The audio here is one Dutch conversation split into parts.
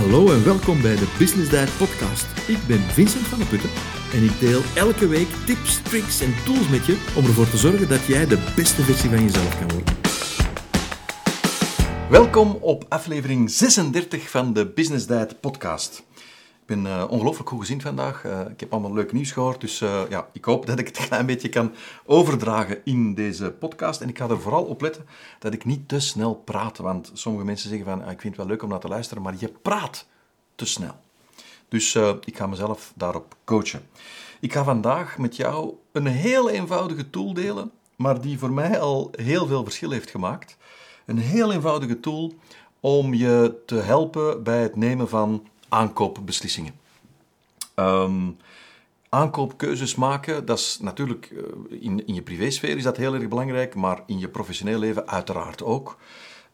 Hallo en welkom bij de Business Diet podcast. Ik ben Vincent van der Putten en ik deel elke week tips, tricks en tools met je om ervoor te zorgen dat jij de beste versie van jezelf kan worden. Welkom op aflevering 36 van de Business Diet podcast. Ben uh, ongelooflijk goed gezien vandaag. Uh, ik heb allemaal leuk nieuws gehoord, dus uh, ja, ik hoop dat ik het een klein beetje kan overdragen in deze podcast. En ik ga er vooral op letten dat ik niet te snel praat, want sommige mensen zeggen van, ah, ik vind het wel leuk om naar te luisteren, maar je praat te snel. Dus ik ga mezelf daarop coachen. Ik ga vandaag met jou een heel eenvoudige tool delen, maar die voor mij al heel veel verschil heeft gemaakt. Een heel eenvoudige tool om je te helpen bij het nemen van aankoopbeslissingen. Um, aankoopkeuzes maken, dat is natuurlijk eh, in, in je privésfeer is dat heel erg belangrijk, maar in je professioneel leven uiteraard ook.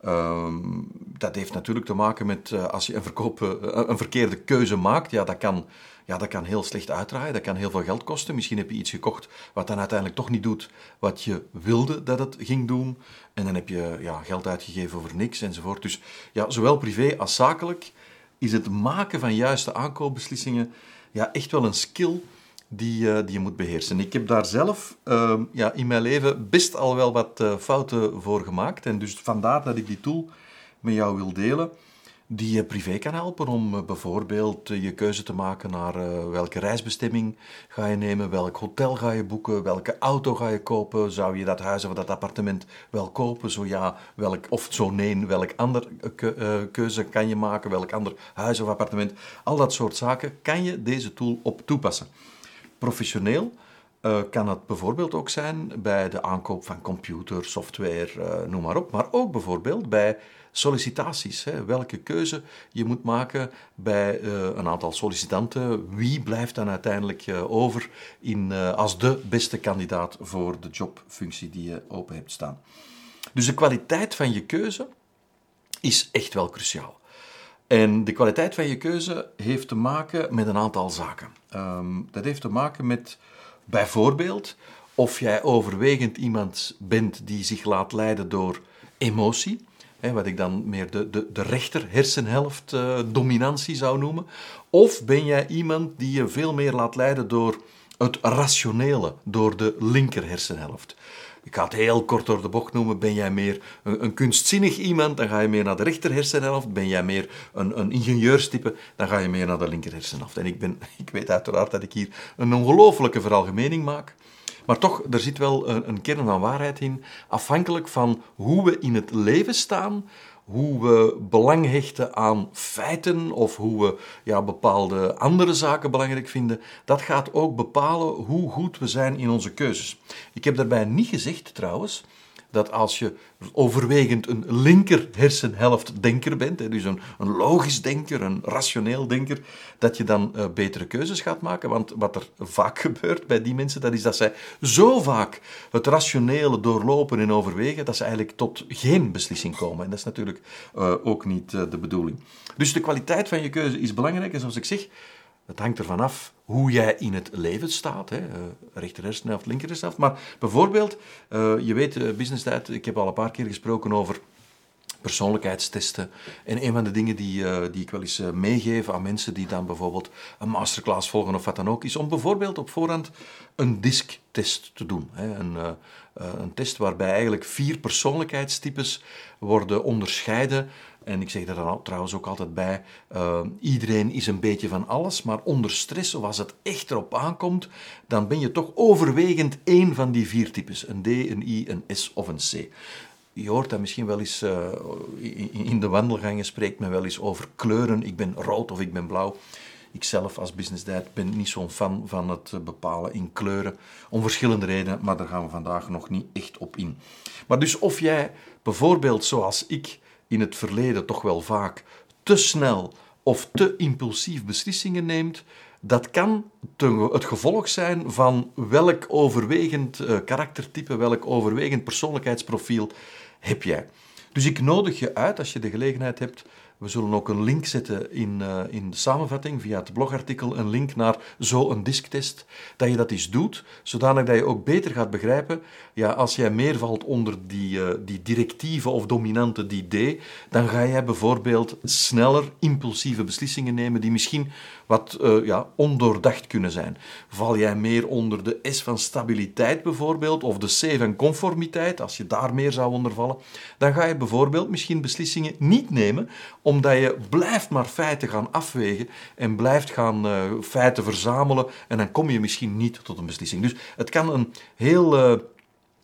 Um, dat heeft natuurlijk te maken met uh, als je een, verkoop, uh, een verkeerde keuze maakt, ja, dat kan, ja, dat kan heel slecht uitdraaien, dat kan heel veel geld kosten. Misschien heb je iets gekocht wat dan uiteindelijk toch niet doet wat je wilde dat het ging doen. En dan heb je ja, geld uitgegeven over niks enzovoort. Dus ja, zowel privé als zakelijk is het maken van juiste aankoopbeslissingen ja, echt wel een skill die, uh, die je moet beheersen. Ik heb daar zelf uh, ja, in mijn leven best al wel wat uh, fouten voor gemaakt. En dus vandaar dat ik die tool met jou wil delen die je privé kan helpen om eh, bijvoorbeeld eh, je keuze te maken naar eh, welke reisbestemming ga je nemen, welk hotel ga je boeken, welke auto ga je kopen, zou je dat huis of dat appartement wel kopen, zo ja, welk, of zo nee, welk ander keuze kan je maken, welk ander huis of appartement, al dat soort zaken kan je deze tool op toepassen. Professioneel kan het bijvoorbeeld ook zijn bij de aankoop van computer, software, noem maar op, maar ook bijvoorbeeld bij sollicitaties. Hè. Welke keuze je moet maken bij uh, een aantal sollicitanten. Wie blijft dan uiteindelijk over in, als de beste kandidaat voor de jobfunctie die je open hebt staan. Dus de kwaliteit van je keuze is echt wel cruciaal. En de kwaliteit van je keuze heeft te maken met een aantal zaken. Um, dat heeft te maken met bijvoorbeeld of jij overwegend iemand bent die zich laat leiden door emotie wat ik dan meer de, de, de rechter hersenhelft uh, dominantie zou noemen? Of ben jij iemand die je veel meer laat leiden door het rationele, door de linker hersenhelft? Ik ga het heel kort door de bocht noemen. Ben jij meer een, kunstzinnig iemand, dan ga je meer naar de rechter hersenhelft. Ben jij meer een, een ingenieurstype, dan ga je meer naar de linker hersenhelft. En ik, ben, ik weet uiteraard dat ik hier een ongelofelijke veralgemening maak. Maar toch, er zit wel een, een kern van waarheid in. Afhankelijk van hoe we in het leven staan, hoe we belang hechten aan feiten of hoe we ja, bepaalde andere zaken belangrijk vinden, dat gaat ook bepalen hoe goed we zijn in onze keuzes. Ik heb daarbij niet gezegd trouwens dat als je overwegend een linker hersenhelft denker bent, dus een, een logisch denker, een rationeel denker, dat je dan uh, betere keuzes gaat maken. Want wat er vaak gebeurt bij die mensen, dat is dat zij zo vaak het rationele doorlopen en overwegen, dat ze eigenlijk tot geen beslissing komen. En dat is natuurlijk uh, ook niet uh, de bedoeling. Dus de kwaliteit van je keuze is belangrijk. En zoals ik zeg, het hangt ervan af hoe jij in het leven staat, hè. Uh, hersenhelft, linker. Maar bijvoorbeeld, uh, je weet, uh, business tijd, ik heb al een paar keer gesproken over persoonlijkheidstesten. En een van de dingen die, uh, die ik wel eens meegeef aan mensen die dan bijvoorbeeld een masterclass volgen of wat dan ook, is om bijvoorbeeld op voorhand een DISC-test te doen. Hè. Een, een test waarbij eigenlijk vier persoonlijkheidstypes worden onderscheiden en ik zeg er dan trouwens ook altijd bij, uh, iedereen is een beetje van alles, maar onder stress, of als het echt erop aankomt, dan ben je toch overwegend één van die vier types. Een D, een I, een S of een C. Je hoort dat misschien wel eens uh, in de wandelgangen, spreekt men wel eens over kleuren. Ik ben rood of ik ben blauw. Ik zelf als business dad ben niet zo'n fan van het bepalen in kleuren. Om verschillende redenen, maar daar gaan we vandaag nog niet echt op in. Maar dus of jij bijvoorbeeld zoals ik in het verleden toch wel vaak te snel of te impulsief beslissingen neemt, dat kan het gevolg zijn van welk overwegend uh, karaktertype, welk overwegend persoonlijkheidsprofiel heb jij. Dus ik nodig je uit, als je de gelegenheid hebt, we zullen ook een link zetten in, uh, in de samenvatting via het blogartikel, een link naar zo'n disktest, dat je dat eens doet, zodanig dat je ook beter gaat begrijpen, ja, als jij meer valt onder die, uh, die directieve of dominante, die D, dan ga jij bijvoorbeeld sneller impulsieve beslissingen nemen die misschien wat uh, ja, ondoordacht kunnen zijn. Val jij meer onder de S van stabiliteit bijvoorbeeld, of de C van conformiteit, als je daar meer zou onder vallen, dan ga je bijvoorbeeld misschien beslissingen niet nemen omdat je blijft maar feiten gaan afwegen en blijft gaan uh, feiten verzamelen en dan kom je misschien niet tot een beslissing. Dus het kan een heel...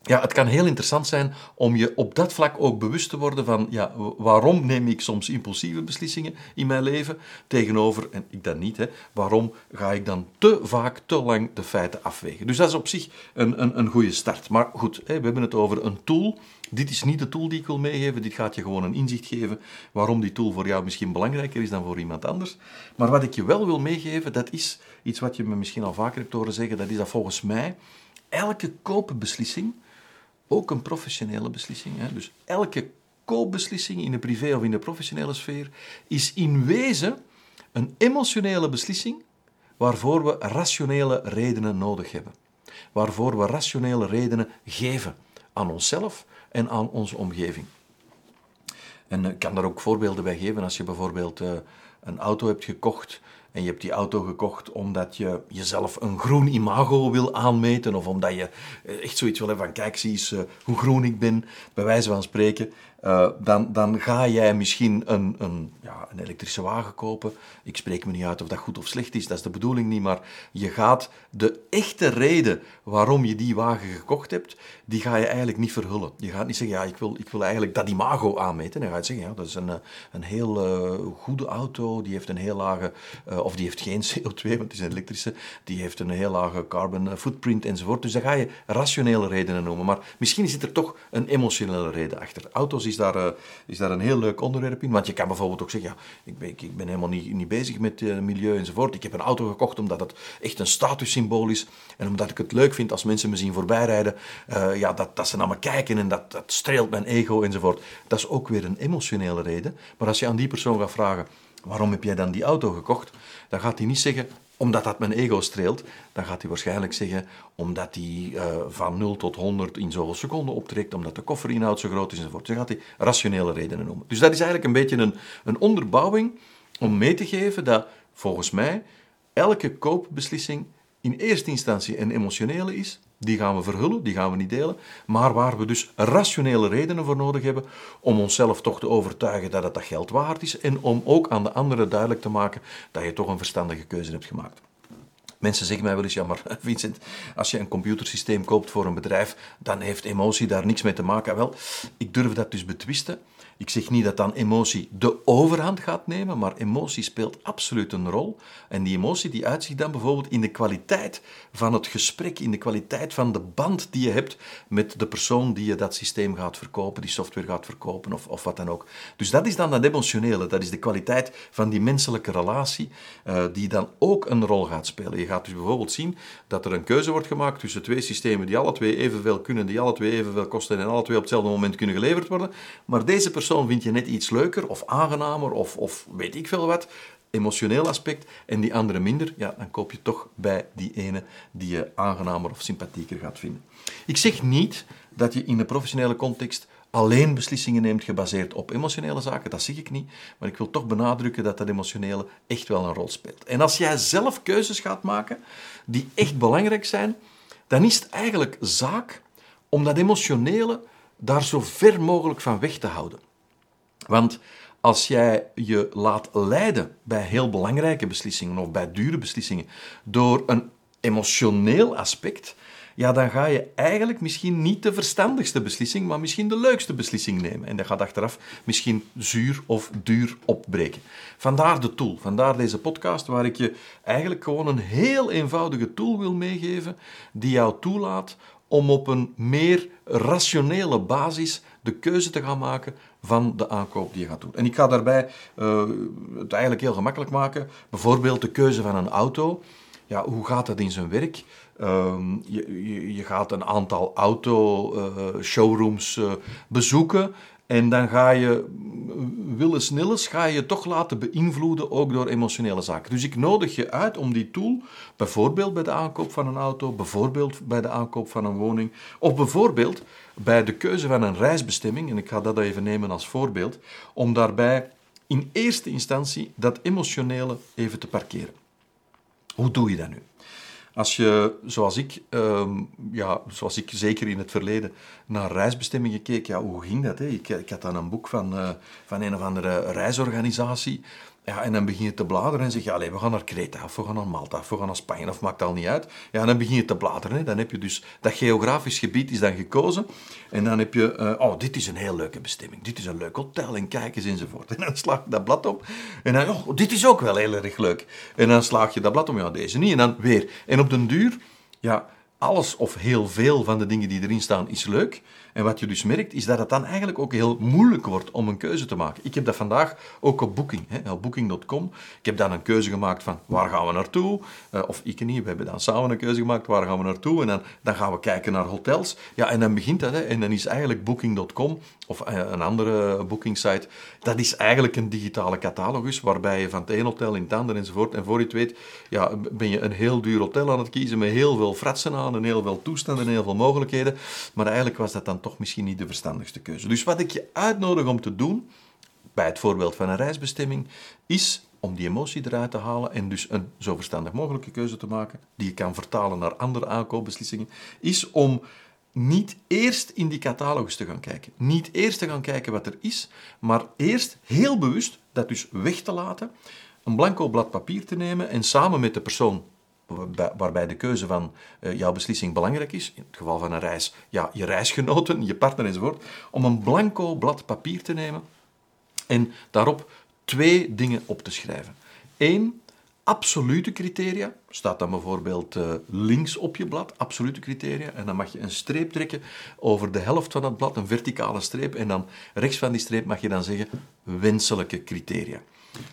Ja, het kan heel interessant zijn om je op dat vlak ook bewust te worden van ja, waarom neem ik soms impulsieve beslissingen in mijn leven tegenover, en ik dat niet, hè, waarom ga ik dan te vaak, te lang de feiten afwegen. Dus dat is op zich een, een, een goede start. Maar goed, hè, we hebben het over een tool. Dit is niet de tool die ik wil meegeven, dit gaat je gewoon een inzicht geven waarom die tool voor jou misschien belangrijker is dan voor iemand anders. Maar wat ik je wel wil meegeven, dat is iets wat je me misschien al vaker hebt horen zeggen, dat is dat volgens mij elke koopbeslissing ook een professionele beslissing. Hè. Dus elke koopbeslissing in de privé of in de professionele sfeer is in wezen een emotionele beslissing waarvoor we rationele redenen nodig hebben. Waarvoor we rationele redenen geven aan onszelf en aan onze omgeving. En ik kan daar ook voorbeelden bij geven als je bijvoorbeeld uh, een auto hebt gekocht en je hebt die auto gekocht omdat je jezelf een groen imago wil aanmeten of omdat je eh, echt zoiets wil hebben van kijk, zie eens uh, hoe groen ik ben, bij wijze van spreken. Uh, dan, dan ga jij misschien een, een, ja, een elektrische wagen kopen. Ik spreek me niet uit of dat goed of slecht is, dat is de bedoeling niet, maar je gaat de echte reden waarom je die wagen gekocht hebt, die ga je eigenlijk niet verhullen. Je gaat niet zeggen, ja, ik wil, ik wil eigenlijk dat imago aanmeten. Dan ga je zeggen, ja, dat is een, een heel uh, goede auto, die heeft een heel lage, of die heeft geen CO2, want het is een elektrische, die heeft een heel lage carbon footprint enzovoort. Dus dan ga je rationele redenen noemen. Maar misschien zit er toch een emotionele reden achter. Auto's is daar, uh, is daar een heel leuk onderwerp in. Want je kan bijvoorbeeld ook zeggen, ja, ik ben, ik ben helemaal niet, niet bezig met uh, milieu enzovoort. Ik heb een auto gekocht omdat het echt een statussymbool is. En omdat ik het leuk vind als mensen me zien voorbijrijden. Uh, ja, dat, dat ze naar me kijken en dat, dat streelt mijn ego enzovoort. Dat is ook weer een emotionele reden. Maar als je aan die persoon gaat vragen, waarom heb jij dan die auto gekocht? Dan gaat hij niet zeggen, omdat dat mijn ego streelt, dan gaat hij waarschijnlijk zeggen omdat hij uh, van 0 tot 100 in zoveel seconden optrekt, omdat de kofferinhoud zo groot is enzovoort. Dan gaat hij rationele redenen noemen. Dus dat is eigenlijk een beetje een, een onderbouwing om mee te geven dat volgens mij elke koopbeslissing in eerste instantie een emotionele is, die gaan we verhullen, die gaan we niet delen, maar waar we dus rationele redenen voor nodig hebben om onszelf toch te overtuigen dat het dat geld waard is en om ook aan de anderen duidelijk te maken dat je toch een verstandige keuze hebt gemaakt. Mensen zeggen mij wel eens, ja maar Vincent, als je een computersysteem koopt voor een bedrijf, dan heeft emotie daar niks mee te maken. Wel, ik durf dat dus betwisten. Ik zeg niet dat dan emotie de overhand gaat nemen, maar emotie speelt absoluut een rol. En die emotie die uitzicht dan bijvoorbeeld in de kwaliteit van het gesprek, in de kwaliteit van de band die je hebt met de persoon die je dat systeem gaat verkopen, die software gaat verkopen of, of wat dan ook. Dus dat is dan dat emotionele, dat is de kwaliteit van die menselijke relatie, uh, die dan ook een rol gaat spelen. Je gaat dus bijvoorbeeld zien dat er een keuze wordt gemaakt tussen twee systemen die alle twee evenveel kunnen, die alle twee evenveel kosten en alle twee op hetzelfde moment kunnen geleverd worden. Maar deze persoon vind je net iets leuker of aangenamer of, of weet ik veel wat, emotioneel aspect, en die andere minder, ja, dan koop je toch bij die ene die je aangenamer of sympathieker gaat vinden. Ik zeg niet dat je in de professionele context alleen beslissingen neemt gebaseerd op emotionele zaken, dat zeg ik niet, maar ik wil toch benadrukken dat dat emotionele echt wel een rol speelt. En als jij zelf keuzes gaat maken die echt belangrijk zijn, dan is het eigenlijk zaak om dat emotionele daar zo ver mogelijk van weg te houden. Want als jij je laat leiden bij heel belangrijke beslissingen of bij dure beslissingen door een emotioneel aspect, ja, dan ga je eigenlijk misschien niet de verstandigste beslissing, maar misschien de leukste beslissing nemen. En dat gaat achteraf misschien zuur of duur opbreken. Vandaar de tool, vandaar deze podcast, waar ik je eigenlijk gewoon een heel eenvoudige tool wil meegeven, die jou toelaat om op een meer rationele basis de keuze te gaan maken van de aankoop die je gaat doen. En ik ga daarbij uh, het eigenlijk heel gemakkelijk maken. Bijvoorbeeld de keuze van een auto. Ja, hoe gaat dat in zijn werk? Uh, je, je, gaat een aantal auto-showrooms uh, bezoeken En dan ga je, willens nillens, ga je toch laten beïnvloeden ook door emotionele zaken. Dus ik nodig je uit om die tool, bijvoorbeeld bij de aankoop van een auto, bijvoorbeeld bij de aankoop van een woning, of bijvoorbeeld bij de keuze van een reisbestemming, en ik ga dat even nemen als voorbeeld, om daarbij in eerste instantie dat emotionele even te parkeren. Hoe doe je dat nu? Als je, zoals ik, ehm, ja, zoals ik zeker in het verleden, naar reisbestemmingen keek, ja, hoe ging dat? Hè? Ik, ik had dan een boek van, uh, van een of andere reisorganisatie ja, en dan begin je te bladeren en zeg je, we gaan naar Kreta, of we gaan naar Malta, of we gaan naar Spanje, of maakt al niet uit. Ja, en dan begin je te bladeren. Dan heb je dus, dat geografisch gebied is dan gekozen. En dan heb je, uh, oh, dit is een heel leuke bestemming. Dit is een leuk hotel en kijk eens enzovoort. En dan slaag je dat blad op. En dan, oh, dit is ook wel heel erg leuk. En dan slaag je dat blad om, ja, deze niet. En dan weer. En op den duur, ja, alles of heel veel van de dingen die erin staan is leuk. En wat je dus merkt, is dat het dan eigenlijk ook heel moeilijk wordt om een keuze te maken. Ik heb dat vandaag ook op Booking, hè, op booking.com. Ik heb dan een keuze gemaakt van waar gaan we naartoe? Uh, of ik niet, we hebben dan samen een keuze gemaakt, waar gaan we naartoe? En dan, dan gaan we kijken naar hotels. Ja, en dan begint dat. Hè, en dan is eigenlijk booking.com of eh, een andere bookingsite, dat is eigenlijk een digitale catalogus waarbij je van het ene hotel in het andere enzovoort. En voor je het weet, ja, ben je een heel duur hotel aan het kiezen met heel veel fratsen aan en heel veel toestanden en heel veel mogelijkheden. Maar eigenlijk was dat dan toch misschien niet de verstandigste keuze. Dus wat ik je uitnodig om te doen, bij het voorbeeld van een reisbestemming, is om die emotie eruit te halen en dus een zo verstandig mogelijke keuze te maken, die je kan vertalen naar andere aankoopbeslissingen, is om niet eerst in die catalogus te gaan kijken. Niet eerst te gaan kijken wat er is, maar eerst heel bewust dat dus weg te laten, een blanco blad papier te nemen en samen met de persoon waarbij de keuze van eh, jouw beslissing belangrijk is, in het geval van een reis, ja, je reisgenoten, je partner enzovoort, om een blanco blad papier te nemen en daarop twee dingen op te schrijven. Eén, absolute criteria, staat dan bijvoorbeeld uh, links op je blad, absolute criteria, en dan mag je een streep trekken over de helft van het blad, een verticale streep, en dan rechts van die streep mag je dan zeggen wenselijke criteria.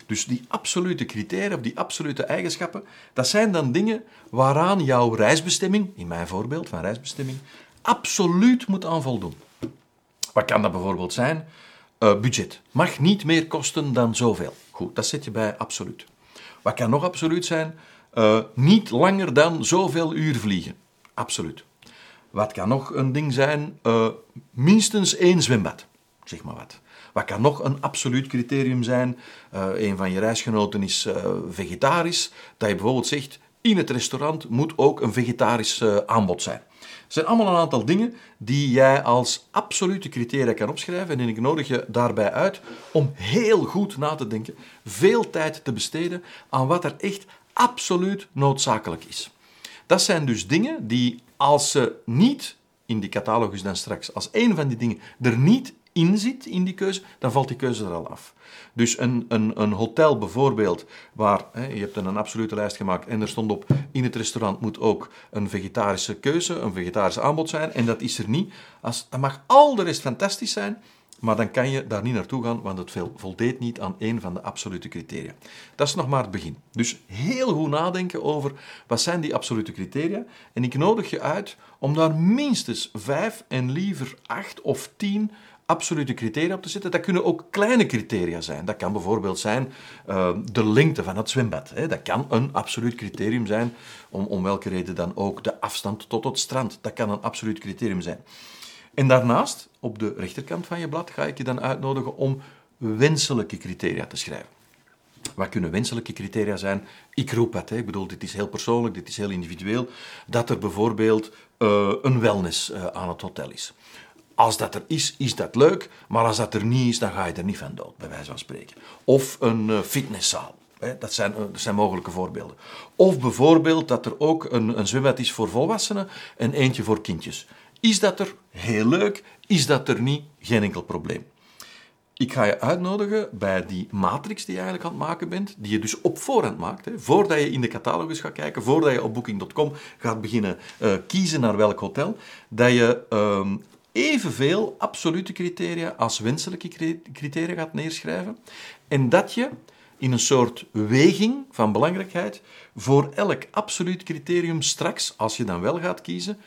Dus die absolute criteria, of die absolute eigenschappen, dat zijn dan dingen waaraan jouw reisbestemming, in mijn voorbeeld van reisbestemming, absoluut moet aan voldoen. Wat kan dat bijvoorbeeld zijn? Uh, budget. Mag niet meer kosten dan zoveel. Goed, dat zet je bij absoluut. Wat kan nog absoluut zijn? Uh, niet langer dan zoveel uur vliegen. Absoluut. Wat kan nog een ding zijn? Uh, minstens één zwembad. Zeg maar wat. Wat kan nog een absoluut criterium zijn? Uh, een van je reisgenoten is uh, vegetarisch. Dat je bijvoorbeeld zegt, in het restaurant moet ook een vegetarisch uh, aanbod zijn. Het zijn allemaal een aantal dingen die jij als absolute criteria kan opschrijven. En ik nodig je daarbij uit om heel goed na te denken, veel tijd te besteden aan wat er echt absoluut noodzakelijk is. Dat zijn dus dingen die, als ze niet in die catalogus dan straks, als een van die dingen er niet in zit in die keuze, dan valt die keuze er al af. Dus een, een, een hotel bijvoorbeeld, waar hè, je hebt een absolute lijst gemaakt en er stond op, in het restaurant moet ook een vegetarische keuze, een vegetarisch aanbod zijn, en dat is er niet. Als, mag al de rest fantastisch zijn, maar dan kan je daar niet naartoe gaan, want het voldeed niet aan één van de absolute criteria. Dat is nog maar het begin. Dus heel goed nadenken over wat zijn die absolute criteria. En ik nodig je uit om daar minstens vijf en liever acht of tien absolute criteria op te zetten. Dat kunnen ook kleine criteria zijn. Dat kan bijvoorbeeld zijn uh, de lengte van het zwembad. Hè. Dat kan een absoluut criterium zijn, om, om welke reden dan ook. De afstand tot het strand, dat kan een absoluut criterium zijn. En daarnaast, op de rechterkant van je blad, ga ik je dan uitnodigen om wenselijke criteria te schrijven. Wat kunnen wenselijke criteria zijn? Ik roep het. Hè. Ik bedoel, dit is heel persoonlijk, dit is heel individueel. Dat er bijvoorbeeld uh, een wellness uh, aan het hotel is. Als dat er is, is dat leuk, maar als dat er niet is, dan ga je er niet van dood, bij wijze van spreken. Of een uh, fitnesszaal. Dat zijn, dat zijn mogelijke voorbeelden. Of bijvoorbeeld dat er ook een, een zwembad is voor volwassenen en eentje voor kindjes. Is dat er? Heel leuk. Is dat er niet? Geen enkel probleem. Ik ga je uitnodigen bij die matrix die je eigenlijk aan het maken bent, die je dus op voorhand maakt, voordat je in de catalogus gaat kijken, voordat je op booking.com gaat beginnen uh, kiezen naar welk hotel, dat je uh, evenveel absolute criteria als wenselijke criteria gaat neerschrijven en dat je in een soort weging van belangrijkheid voor elk absoluut criterium straks, als je dan wel gaat kiezen,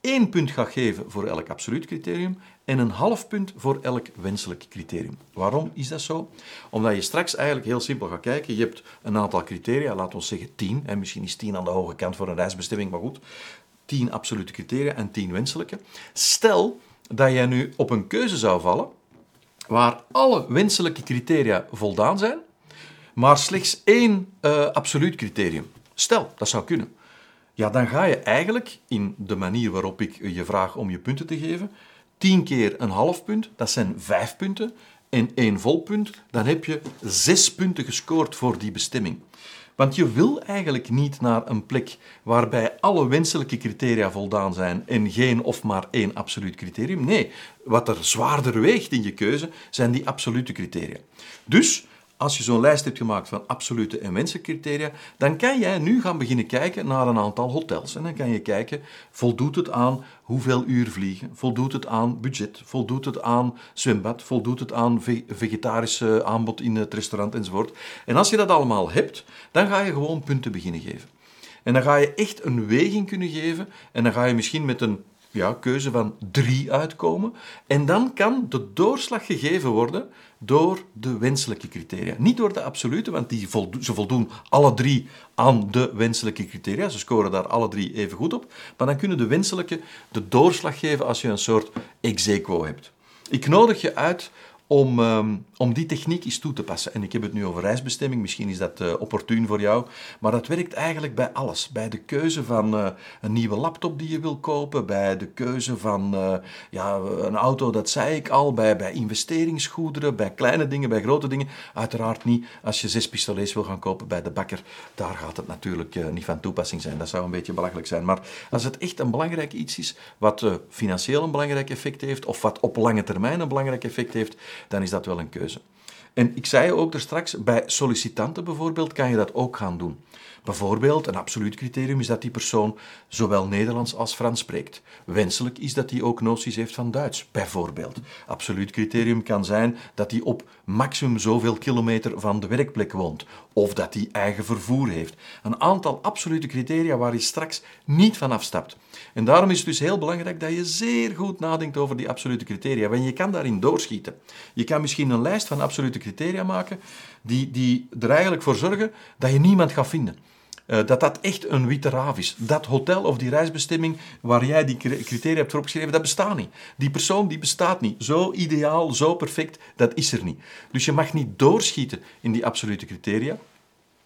één punt gaat geven voor elk absoluut criterium en een half punt voor elk wenselijk criterium. Waarom is dat zo? Omdat je straks eigenlijk heel simpel gaat kijken. Je hebt een aantal criteria, laten we zeggen 10, en misschien is 10 aan de hoge kant voor een reisbestemming, maar goed. 10 absolute criteria en 10 wenselijke. Stel dat jij nu op een keuze zou vallen waar alle wenselijke criteria voldaan zijn, maar slechts één uh, absoluut criterium. Stel, dat zou kunnen. Ja, dan ga je eigenlijk in de manier waarop ik je vraag om je punten te geven, 10 keer een half punt, dat zijn 5 punten, en één vol punt, dan heb je 6 punten gescoord voor die bestemming. Want je wil eigenlijk niet naar een plek waarbij alle wenselijke criteria voldaan zijn en geen of maar één absoluut criterium. Nee, wat er zwaarder weegt in je keuze zijn die absolute criteria. Dus als je zo'n lijst hebt gemaakt van absolute en wensencriteria, dan kan jij nu gaan beginnen kijken naar een aantal hotels. En dan kan je kijken, voldoet het aan hoeveel uur vliegen? Voldoet het aan budget? Voldoet het aan zwembad? Voldoet het aan vegetarische aanbod in het restaurant enzovoort? En als je dat allemaal hebt, dan ga je gewoon punten beginnen geven. En dan ga je echt een weging kunnen geven en dan ga je misschien met een ja, keuze van drie uitkomen. En dan kan de doorslag gegeven worden door de wenselijke criteria. Niet door de absolute, want die ze voldoen alle drie aan de wenselijke criteria. Ze scoren daar alle drie even goed op. Maar dan kunnen de wenselijke de doorslag geven als je een soort ex aequo hebt. Ik nodig je uit om, ehm, om die techniek eens toe te passen. En ik heb het nu over reisbestemming, misschien is dat uh, opportun voor jou, maar dat werkt eigenlijk bij alles. Bij de keuze van uh, een nieuwe laptop die je wil kopen, bij de keuze van uh, ja, een auto, dat zei ik al, bij, bij investeringsgoederen, bij kleine dingen, bij grote dingen. Uiteraard niet als je zes pistolets wil gaan kopen bij de bakker. Daar gaat het natuurlijk niet van toepassing zijn. Dat zou een beetje belachelijk zijn. Maar als het echt een belangrijk iets is, wat financieel een belangrijk effect heeft, of wat op lange termijn een belangrijk effect heeft, dan is dat wel een keuze. En ik zei ook er straks, bij sollicitanten bijvoorbeeld kan je dat ook gaan doen. Bijvoorbeeld, een absoluut criterium is dat die persoon zowel Nederlands als Frans spreekt. Wenselijk is dat hij ook noties heeft van Duits, bijvoorbeeld. Absoluut criterium kan zijn dat hij op maximum zoveel kilometer van de werkplek woont, of dat hij eigen vervoer heeft. Een aantal absolute criteria waar je straks niet van afstapt. En daarom is het dus heel belangrijk dat je zeer goed nadenkt over die absolute criteria, want je kan daarin doorschieten. Je kan misschien een lijst van absolute criteria maken die, die er eigenlijk voor zorgen dat je niemand gaat vinden. Uh, dat dat echt een witte raaf is. Dat hotel of die reisbestemming waar jij die criteria hebt opgeschreven, dat bestaat niet. Die persoon die bestaat niet. Zo ideaal, zo perfect, dat is er niet. Dus je mag niet doorschieten in die absolute criteria.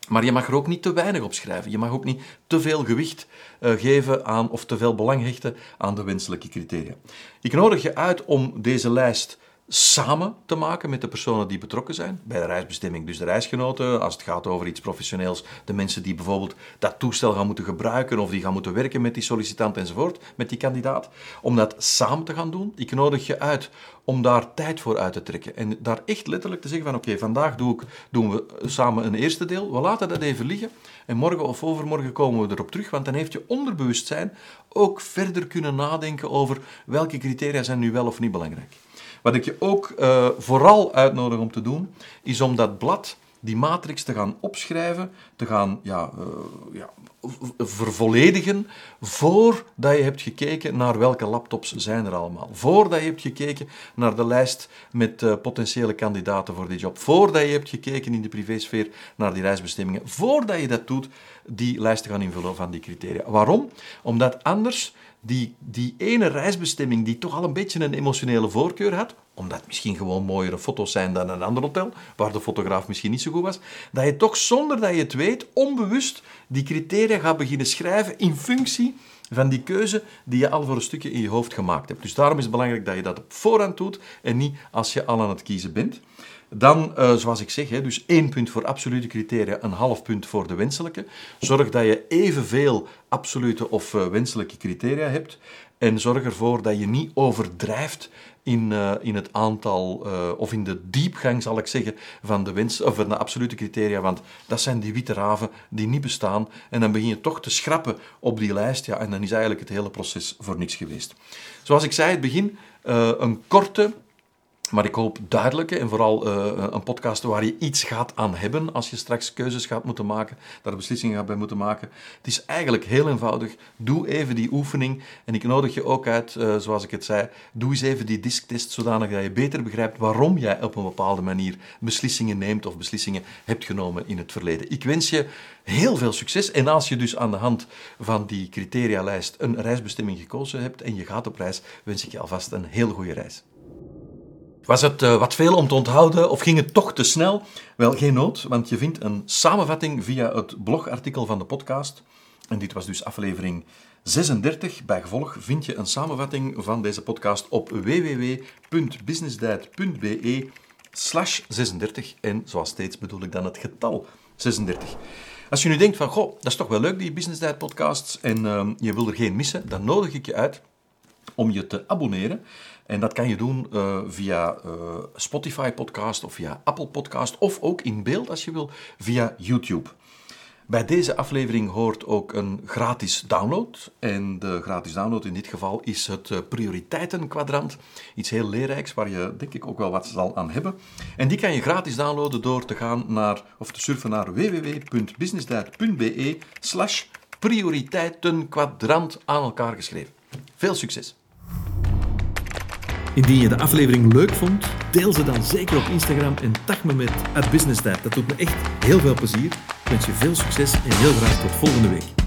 Maar je mag er ook niet te weinig op schrijven. Je mag ook niet te veel gewicht uh, geven aan of te veel belang hechten aan de wenselijke criteria. Ik nodig je uit om deze lijst samen te maken met de personen die betrokken zijn bij de reisbestemming. Dus de reisgenoten, als het gaat over iets professioneels, de mensen die bijvoorbeeld dat toestel gaan moeten gebruiken of die gaan moeten werken met die sollicitant enzovoort, met die kandidaat, om dat samen te gaan doen. Ik nodig je uit om daar tijd voor uit te trekken en daar echt letterlijk te zeggen van oké, vandaag doe ik, doen we samen een eerste deel, we laten dat even liggen en morgen of overmorgen komen we erop terug, want dan heeft je onderbewustzijn ook verder kunnen nadenken over welke criteria zijn nu wel of niet belangrijk. Wat ik je ook uh, vooral uitnodig om te doen, is om dat blad, die matrix, te gaan opschrijven, te gaan ja, uh, ja, vervolledigen, voordat je hebt gekeken naar welke laptops zijn er allemaal. Voordat je hebt gekeken naar de lijst met uh, potentiële kandidaten voor die job. Voordat je hebt gekeken in de privésfeer naar die reisbestemmingen. Voordat je dat doet, die lijst te gaan invullen van die criteria. Waarom? Omdat anders die, die ene reisbestemming die toch al een beetje een emotionele voorkeur had, omdat misschien gewoon mooiere foto's zijn dan een ander hotel, waar de fotograaf misschien niet zo goed was, dat je toch zonder dat je het weet, onbewust die criteria gaat beginnen schrijven in functie van die keuze die je al voor een stukje in je hoofd gemaakt hebt. Dus daarom is het belangrijk dat je dat op voorhand doet en niet als je al aan het kiezen bent. Dan, uh, zoals ik zeg, hè, dus één punt voor absolute criteria, een half punt voor de wenselijke. Zorg dat je evenveel absolute of uh, wenselijke criteria hebt. En zorg ervoor dat je niet overdrijft in, uh, in het aantal, of in de diepgang, zal ik zeggen, van de, wens, of van de absolute criteria. Want dat zijn die witte raven die niet bestaan. En dan begin je toch te schrappen op die lijst. Ja, en dan is eigenlijk het hele proces voor niks geweest. Zoals ik zei in het begin, een korte Maar ik hoop duidelijk, en vooral uh, een podcast waar je iets gaat aan hebben als je straks keuzes gaat moeten maken, daar beslissingen gaat bij moeten maken. Het is eigenlijk heel eenvoudig. Doe even die oefening. En ik nodig je ook uit, uh, zoals ik het zei, doe eens even die disktest, zodanig dat je beter begrijpt waarom jij op een bepaalde manier beslissingen neemt of beslissingen hebt genomen in het verleden. Ik wens je heel veel succes. En als je dus aan de hand van die criterialijst een reisbestemming gekozen hebt en je gaat op reis, wens ik je alvast een heel goede reis. Was het uh, wat veel om te onthouden of ging het toch te snel? Wel, geen nood, want je vindt een samenvatting via het blogartikel van de podcast. En dit was dus aflevering 36. Bij gevolg vind je een samenvatting van deze podcast op www.businessdiet.be slash 36. En zoals steeds bedoel ik dan het getal 36. Als je nu denkt van, goh, dat is toch wel leuk, die Business Diet podcasts, en uh, je wil er geen missen, dan nodig ik je uit om je te abonneren. En dat kan je doen uh, via uh, Spotify podcast of via Apple podcast of ook in beeld als je wil via YouTube. Bij deze aflevering hoort ook een gratis download. En de gratis download in dit geval is het eh, prioriteitenkwadrant. Iets heel leerrijks waar je denk ik ook wel wat zal aan hebben. En die kan je gratis downloaden door te gaan naar of te surfen naar www.businessdiet.be slash prioriteitenkwadrant aan elkaar geschreven. Veel succes! Indien je de aflevering leuk vond, deel ze dan zeker op Instagram en tag me met @businesstijd. Dat doet me echt heel veel plezier. Ik wens je veel succes en heel graag tot volgende week.